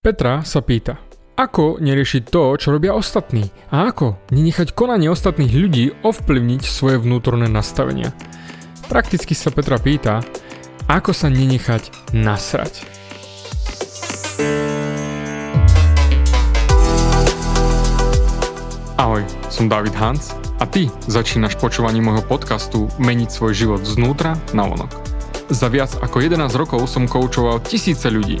Petra sa pýta, ako neriešiť to, čo robia ostatní a ako nenechať konanie ostatných ľudí ovplyvniť svoje vnútorné nastavenia. Prakticky sa Petra pýta, ako sa nenechať nasrať. Ahoj, som David Hans a ty začínaš počúvanie môjho podcastu Meniť svoj život znútra na vonok. Za viac ako 11 rokov som koučoval tisíce ľudí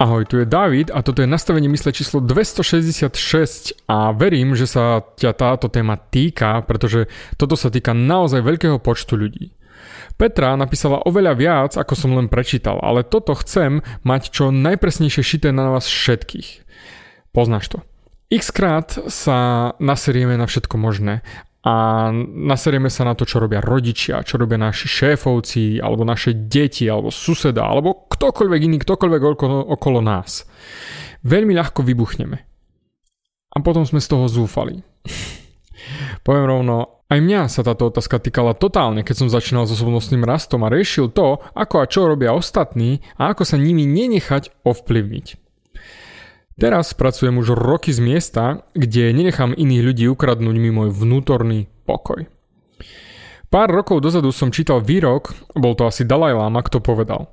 Ahoj, tu je David a toto je nastavenie mysle číslo 266 a verím, že sa ťa táto téma týka, pretože toto sa týka naozaj veľkého počtu ľudí. Petra napísala oveľa viac, ako som len prečítal, ale toto chcem mať čo najpresnejšie šité na vás všetkých. Poznáš to. X krát sa naserieme na všetko možné a naserieme sa na to, čo robia rodičia, čo robia naši šéfovci, alebo naše deti, alebo suseda, alebo ktokoľvek iný, ktokoľvek okolo, nás. Veľmi ľahko vybuchneme. A potom sme z toho zúfali. Poviem rovno, aj mňa sa táto otázka týkala totálne, keď som začínal s osobnostným rastom a riešil to, ako a čo robia ostatní a ako sa nimi nenechať ovplyvniť. Teraz pracujem už roky z miesta, kde nenechám iných ľudí ukradnúť mi môj vnútorný pokoj. Pár rokov dozadu som čítal výrok, bol to asi Dalaj Lama, kto povedal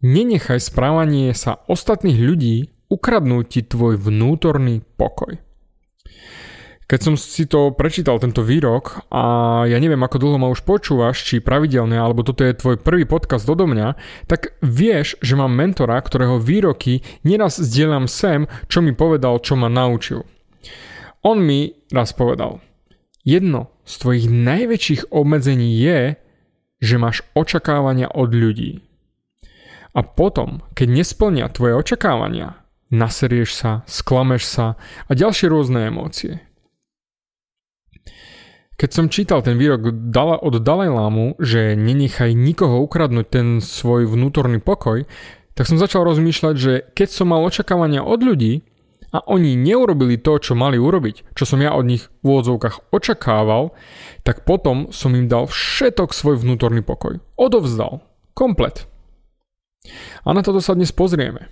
Nenechaj správanie sa ostatných ľudí ukradnúť ti tvoj vnútorný pokoj. Keď som si to prečítal, tento výrok, a ja neviem, ako dlho ma už počúvaš, či pravidelne, alebo toto je tvoj prvý podcast odo mňa, tak vieš, že mám mentora, ktorého výroky neraz zdieľam sem, čo mi povedal, čo ma naučil. On mi raz povedal, jedno z tvojich najväčších obmedzení je, že máš očakávania od ľudí. A potom, keď nesplnia tvoje očakávania, naserieš sa, sklameš sa a ďalšie rôzne emócie. Keď som čítal ten výrok od Dalajlámu, že nenechaj nikoho ukradnúť ten svoj vnútorný pokoj, tak som začal rozmýšľať, že keď som mal očakávania od ľudí a oni neurobili to, čo mali urobiť, čo som ja od nich v úvodzovkách očakával, tak potom som im dal všetok svoj vnútorný pokoj. Odovzdal. Komplet. A na toto sa dnes pozrieme.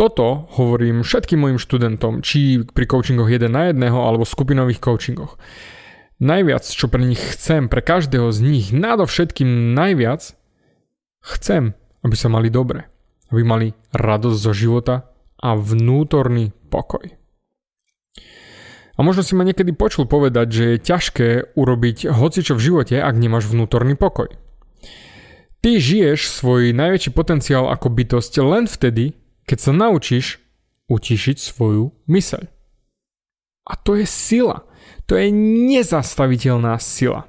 Toto hovorím všetkým mojim študentom, či pri coachingoch jeden na jedného alebo skupinových coachingoch. Najviac, čo pre nich chcem, pre každého z nich, nadovšetkým najviac, chcem, aby sa mali dobre. Aby mali radosť zo života a vnútorný pokoj. A možno si ma niekedy počul povedať, že je ťažké urobiť hocičo v živote, ak nemáš vnútorný pokoj. Ty žiješ svoj najväčší potenciál ako bytosť len vtedy, keď sa naučíš utišiť svoju myseľ. A to je sila. To je nezastaviteľná sila.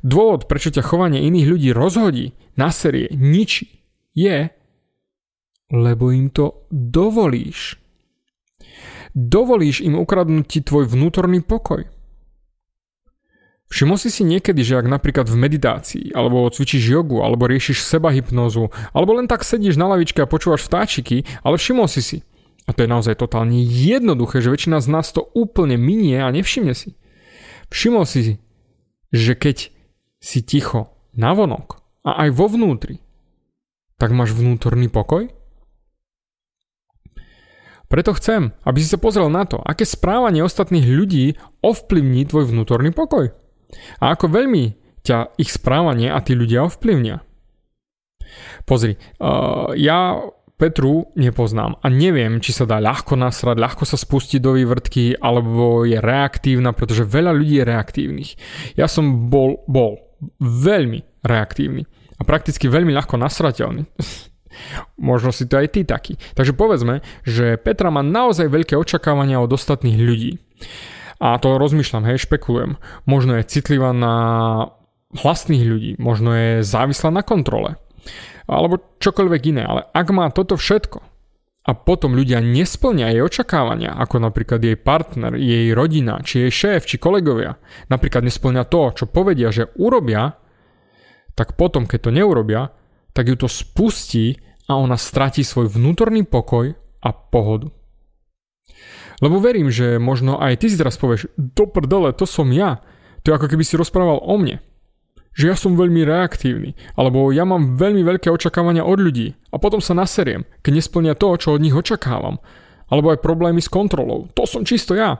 Dôvod, prečo ťa chovanie iných ľudí rozhodí, na série, ničí, je, lebo im to dovolíš. Dovolíš im ukradnúť ti tvoj vnútorný pokoj. Všimol si si niekedy, že ak napríklad v meditácii, alebo cvičíš jogu, alebo riešiš seba hypnozu, alebo len tak sedíš na lavičke a počúvaš vtáčiky, ale všimol si si, a to je naozaj totálne jednoduché, že väčšina z nás to úplne minie a nevšimne si. Všimol si si, že keď si ticho navonok a aj vo vnútri, tak máš vnútorný pokoj? Preto chcem, aby si sa pozrel na to, aké správanie ostatných ľudí ovplyvní tvoj vnútorný pokoj. A ako veľmi ťa ich správanie a tí ľudia ovplyvnia. Pozri, uh, ja Petru nepoznám a neviem, či sa dá ľahko nasrať, ľahko sa spustiť do vývrtky, alebo je reaktívna, pretože veľa ľudí je reaktívnych. Ja som bol, bol veľmi reaktívny a prakticky veľmi ľahko nasrateľný. Možno si to aj ty taký. Takže povedzme, že Petra má naozaj veľké očakávania od ostatných ľudí. A to rozmýšľam, hej, špekulujem. Možno je citlivá na vlastných ľudí, možno je závislá na kontrole. Alebo čokoľvek iné. Ale ak má toto všetko, a potom ľudia nesplnia jej očakávania, ako napríklad jej partner, jej rodina, či jej šéf, či kolegovia, napríklad nesplnia to, čo povedia, že urobia, tak potom, keď to neurobia, tak ju to spustí a ona stratí svoj vnútorný pokoj a pohodu. Lebo verím, že možno aj ty si teraz povieš, do prdele, to som ja. To je ako keby si rozprával o mne že ja som veľmi reaktívny, alebo ja mám veľmi veľké očakávania od ľudí a potom sa naseriem, keď nesplnia to, čo od nich očakávam. Alebo aj problémy s kontrolou. To som čisto ja.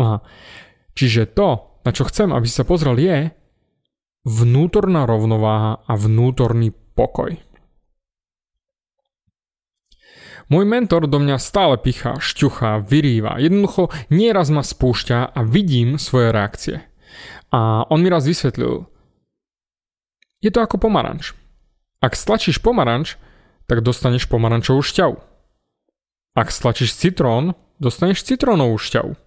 Aha. Čiže to, na čo chcem, aby si sa pozrel, je vnútorná rovnováha a vnútorný pokoj. Môj mentor do mňa stále pichá, šťuchá, vyrýva. Jednoducho nieraz ma spúšťa a vidím svoje reakcie. A on mi raz vysvetlil, je to ako pomaranč. Ak stlačíš pomaranč, tak dostaneš pomarančovú šťavu. Ak stlačíš citrón, dostaneš citrónovú šťavu.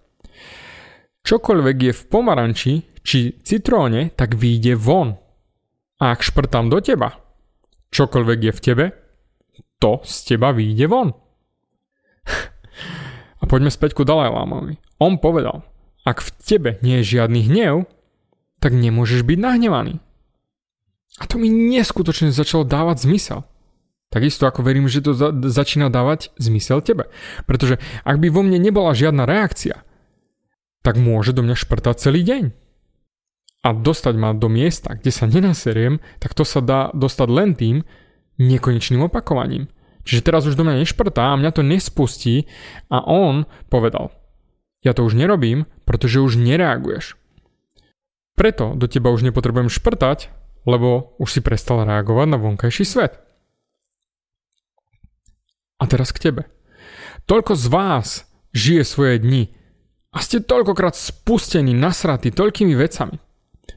Čokoľvek je v pomaranči či citróne, tak vyjde von. A ak šprtám do teba, čokoľvek je v tebe, to z teba vyjde von. A poďme späť ku Dalajlámovi. On povedal, ak v tebe nie je žiadny hnev, tak nemôžeš byť nahnevaný. A to mi neskutočne začalo dávať zmysel. Takisto ako verím, že to za- začína dávať zmysel tebe. Pretože ak by vo mne nebola žiadna reakcia, tak môže do mňa šprtať celý deň. A dostať ma do miesta, kde sa nenaseriem, tak to sa dá dostať len tým nekonečným opakovaním. Čiže teraz už do mňa nešprtá a mňa to nespustí a on povedal, ja to už nerobím, pretože už nereaguješ. Preto do teba už nepotrebujem šprtať, lebo už si prestal reagovať na vonkajší svet. A teraz k tebe. Toľko z vás žije svoje dni a ste toľkokrát spustení, nasratí toľkými vecami.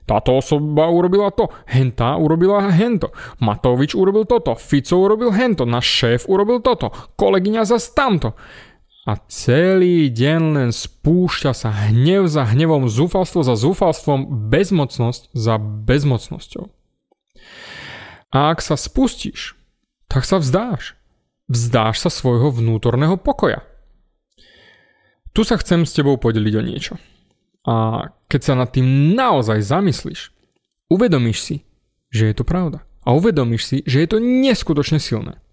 Táto osoba urobila to, hentá urobila hento, Matovič urobil toto, Fico urobil hento, náš šéf urobil toto, kolegyňa za tamto a celý deň len spúšťa sa hnev za hnevom, zúfalstvo za zúfalstvom, bezmocnosť za bezmocnosťou. A ak sa spustíš, tak sa vzdáš. Vzdáš sa svojho vnútorného pokoja. Tu sa chcem s tebou podeliť o niečo. A keď sa nad tým naozaj zamyslíš, uvedomíš si, že je to pravda. A uvedomíš si, že je to neskutočne silné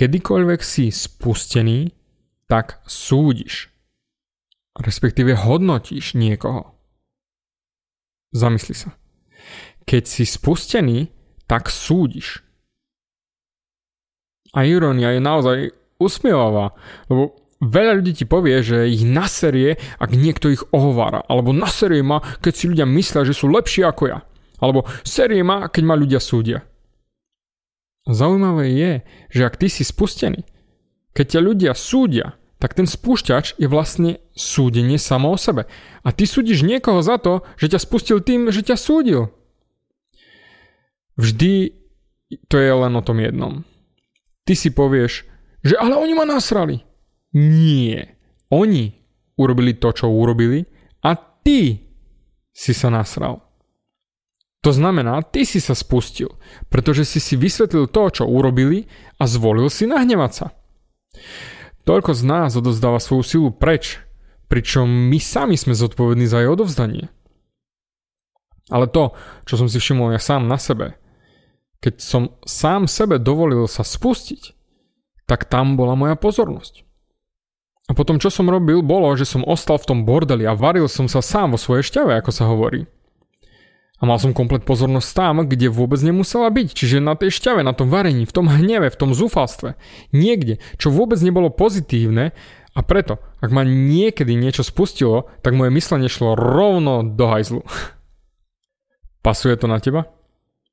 kedykoľvek si spustený, tak súdiš. Respektíve hodnotíš niekoho. Zamysli sa. Keď si spustený, tak súdiš. A ironia je naozaj usmievavá, lebo veľa ľudí ti povie, že ich naserie, ak niekto ich ohovára, alebo naserie ma, keď si ľudia myslia, že sú lepší ako ja, alebo serie ma, keď ma ľudia súdia. Zaujímavé je, že ak ty si spustený, keď ťa ľudia súdia, tak ten spúšťač je vlastne súdenie samo o sebe. A ty súdiš niekoho za to, že ťa spustil tým, že ťa súdil. Vždy to je len o tom jednom. Ty si povieš, že ale oni ma nasrali. Nie. Oni urobili to, čo urobili a ty si sa nasral. To znamená, ty si sa spustil, pretože si si vysvetlil to, čo urobili a zvolil si nahnevať sa. Toľko z nás odovzdáva svoju silu preč, pričom my sami sme zodpovední za jej odovzdanie. Ale to, čo som si všimol ja sám na sebe, keď som sám sebe dovolil sa spustiť, tak tam bola moja pozornosť. A potom čo som robil, bolo, že som ostal v tom bordeli a varil som sa sám vo svojej šťave, ako sa hovorí. A mal som komplet pozornosť tam, kde vôbec nemusela byť, čiže na tej šťave, na tom varení, v tom hneve, v tom zúfalstve. Niekde, čo vôbec nebolo pozitívne a preto, ak ma niekedy niečo spustilo, tak moje myslenie šlo rovno do hajzlu. Pasuje to na teba?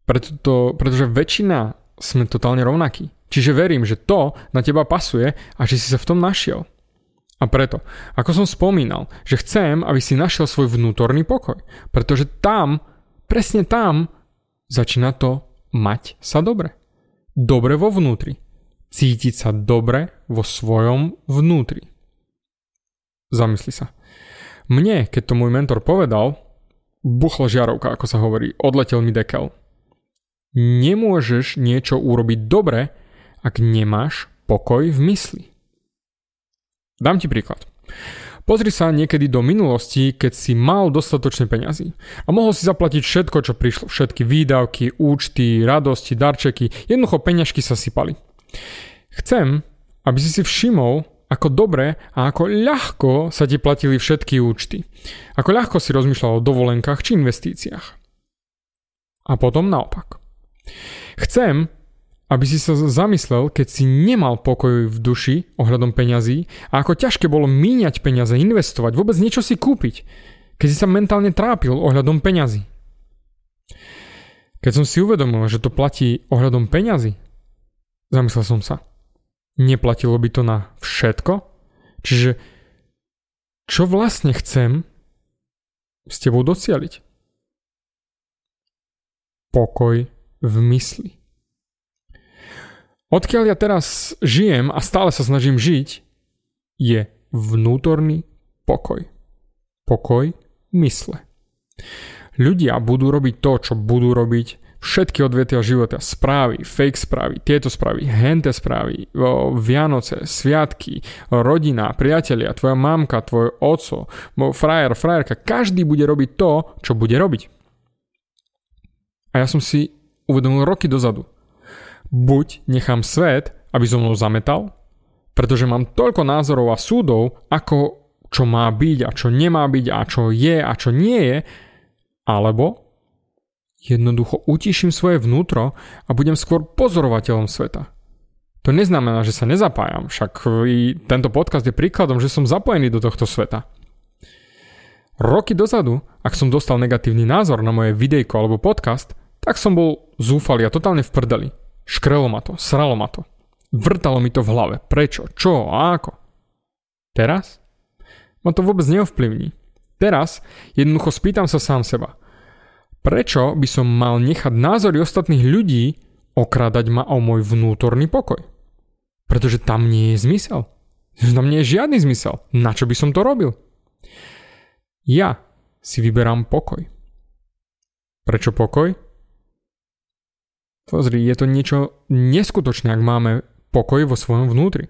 Preto to, pretože väčšina sme totálne rovnakí. Čiže verím, že to na teba pasuje a že si sa v tom našiel. A preto, ako som spomínal, že chcem, aby si našiel svoj vnútorný pokoj, pretože tam presne tam začína to mať sa dobre. Dobre vo vnútri. Cítiť sa dobre vo svojom vnútri. Zamysli sa. Mne, keď to môj mentor povedal, buchla žiarovka, ako sa hovorí, odletel mi dekel. Nemôžeš niečo urobiť dobre, ak nemáš pokoj v mysli. Dám ti príklad. Pozri sa niekedy do minulosti, keď si mal dostatočne peňazí a mohol si zaplatiť všetko, čo prišlo, všetky výdavky, účty, radosti, darčeky, jednoducho peňažky sa sypali. Chcem, aby si si všimol, ako dobre a ako ľahko sa ti platili všetky účty. Ako ľahko si rozmýšľal o dovolenkách či investíciách. A potom naopak. Chcem, aby si sa zamyslel, keď si nemal pokoj v duši ohľadom peňazí a ako ťažké bolo míňať peniaze, investovať, vôbec niečo si kúpiť, keď si sa mentálne trápil ohľadom peňazí. Keď som si uvedomil, že to platí ohľadom peňazí, zamyslel som sa, neplatilo by to na všetko? Čiže čo vlastne chcem s tebou docieliť? Pokoj v mysli. Odkiaľ ja teraz žijem a stále sa snažím žiť, je vnútorný pokoj. Pokoj mysle. Ľudia budú robiť to, čo budú robiť, všetky odvetia života, správy, fake správy, tieto správy, hente správy, Vianoce, sviatky, rodina, priatelia, tvoja mamka, tvoj oco, frajer, frajerka, každý bude robiť to, čo bude robiť. A ja som si uvedomil roky dozadu, buď nechám svet, aby so mnou zametal, pretože mám toľko názorov a súdov, ako čo má byť a čo nemá byť a čo je a čo nie je, alebo jednoducho utiším svoje vnútro a budem skôr pozorovateľom sveta. To neznamená, že sa nezapájam, však i tento podcast je príkladom, že som zapojený do tohto sveta. Roky dozadu, ak som dostal negatívny názor na moje videjko alebo podcast, tak som bol zúfalý a totálne v prdeli. Škrelo ma to, sralo ma to. Vrtalo mi to v hlave. Prečo? Čo? A ako? Teraz? Ma to vôbec neovplyvní. Teraz jednoducho spýtam sa sám seba. Prečo by som mal nechať názory ostatných ľudí okradať ma o môj vnútorný pokoj? Pretože tam nie je zmysel. Tam nie je žiadny zmysel. Na čo by som to robil? Ja si vyberám pokoj. Prečo pokoj? Pozri, je to niečo neskutočné, ak máme pokoj vo svojom vnútri.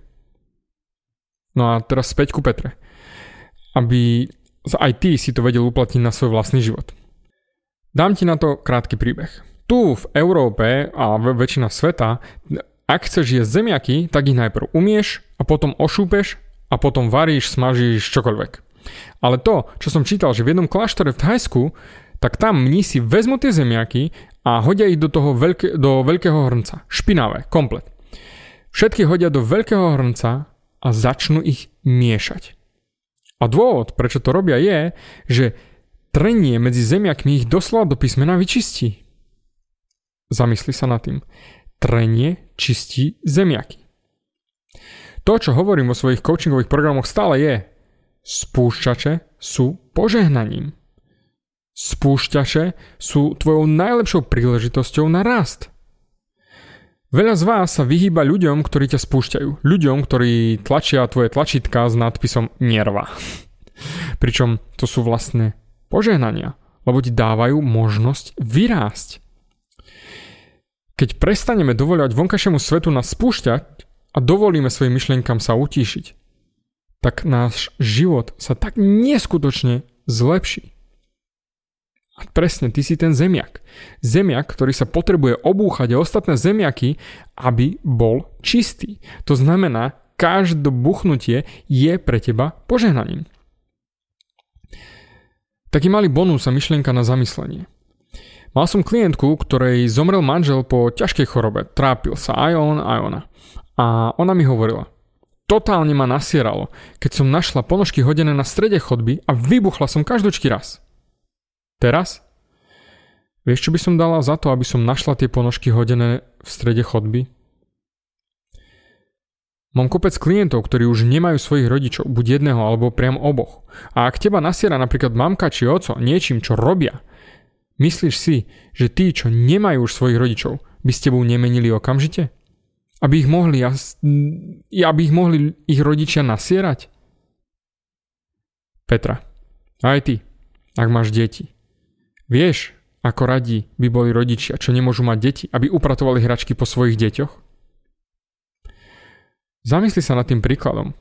No a teraz späť ku Petre. Aby aj ty si to vedel uplatniť na svoj vlastný život. Dám ti na to krátky príbeh. Tu v Európe a väčšina sveta, ak chceš jesť zemiaky, tak ich najprv umieš a potom ošúpeš a potom varíš, smažíš čokoľvek. Ale to, čo som čítal, že v jednom kláštore v Thajsku, tak tam mnísi vezmu tie zemiaky a hodia ich do toho veľké, do veľkého hrnca. Špinavé, komplet. Všetky hodia do veľkého hrnca a začnú ich miešať. A dôvod, prečo to robia je, že trenie medzi zemiakmi ich doslova do písmena vyčistí. Zamysli sa nad tým. Trenie čistí zemiaky. To, čo hovorím vo svojich coachingových programoch stále je, spúšťače sú požehnaním. Spúšťače sú tvojou najlepšou príležitosťou na rast. Veľa z vás sa vyhýba ľuďom, ktorí ťa spúšťajú. Ľuďom, ktorí tlačia tvoje tlačítka s nadpisom nerva. Pričom to sú vlastne požehnania, lebo ti dávajú možnosť vyrásť. Keď prestaneme dovoľovať vonkajšiemu svetu nás spúšťať a dovolíme svojim myšlienkam sa utíšiť, tak náš život sa tak neskutočne zlepší. A presne, ty si ten zemiak. Zemiak, ktorý sa potrebuje obúchať a ostatné zemiaky, aby bol čistý. To znamená, každé buchnutie je pre teba požehnaním. Taký malý bonus a myšlienka na zamyslenie. Mal som klientku, ktorej zomrel manžel po ťažkej chorobe. Trápil sa aj on, aj ona. A ona mi hovorila. Totálne ma nasieralo, keď som našla ponožky hodené na strede chodby a vybuchla som každúčky raz. Teraz? Vieš, čo by som dala za to, aby som našla tie ponožky hodené v strede chodby? Mám kopec klientov, ktorí už nemajú svojich rodičov, buď jedného alebo priam oboch. A ak teba nasiera napríklad mamka či oco niečím, čo robia, Myslíš si, že tí, čo nemajú už svojich rodičov, by s tebou nemenili okamžite? Aby ich mohli, aby ich mohli ich rodičia nasierať? Petra, aj ty, ak máš deti. Vieš, ako radí by boli rodičia, čo nemôžu mať deti, aby upratovali hračky po svojich deťoch? Zamysli sa nad tým príkladom.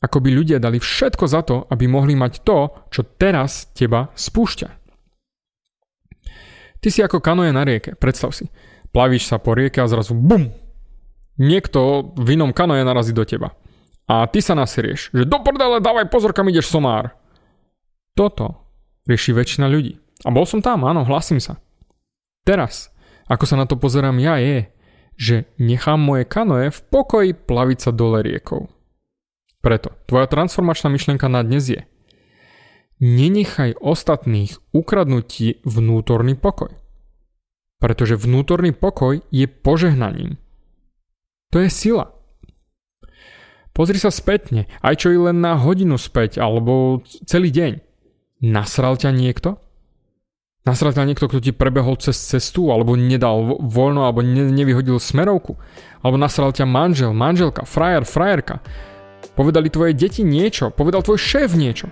Ako by ľudia dali všetko za to, aby mohli mať to, čo teraz teba spúšťa. Ty si ako kanoje na rieke, predstav si. Plavíš sa po rieke a zrazu BUM! Niekto v inom kanoje narazí do teba. A ty sa nasrieš, že do prdele dávaj pozor, kam ideš somár. Toto rieši väčšina ľudí. A bol som tam, áno, hlasím sa. Teraz, ako sa na to pozerám ja, je, že nechám moje kanoje v pokoji plaviť sa dole riekou. Preto, tvoja transformačná myšlienka na dnes je – nenechaj ostatných ukradnúť ti vnútorný pokoj. Pretože vnútorný pokoj je požehnaním. To je sila. Pozri sa spätne, aj čo i len na hodinu späť, alebo celý deň. Nasral ťa niekto? Nasral ťa niekto, kto ti prebehol cez cestu, alebo nedal voľno, alebo ne, nevyhodil smerovku? Alebo nasral ťa manžel, manželka, frajer, frajerka? Povedali tvoje deti niečo? Povedal tvoj šéf niečo?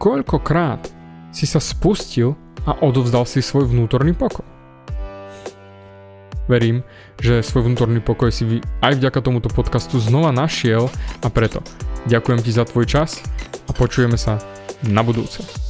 koľkokrát si sa spustil a odovzdal si svoj vnútorný pokoj. Verím, že svoj vnútorný pokoj si aj vďaka tomuto podcastu znova našiel a preto ďakujem ti za tvoj čas a počujeme sa na budúce.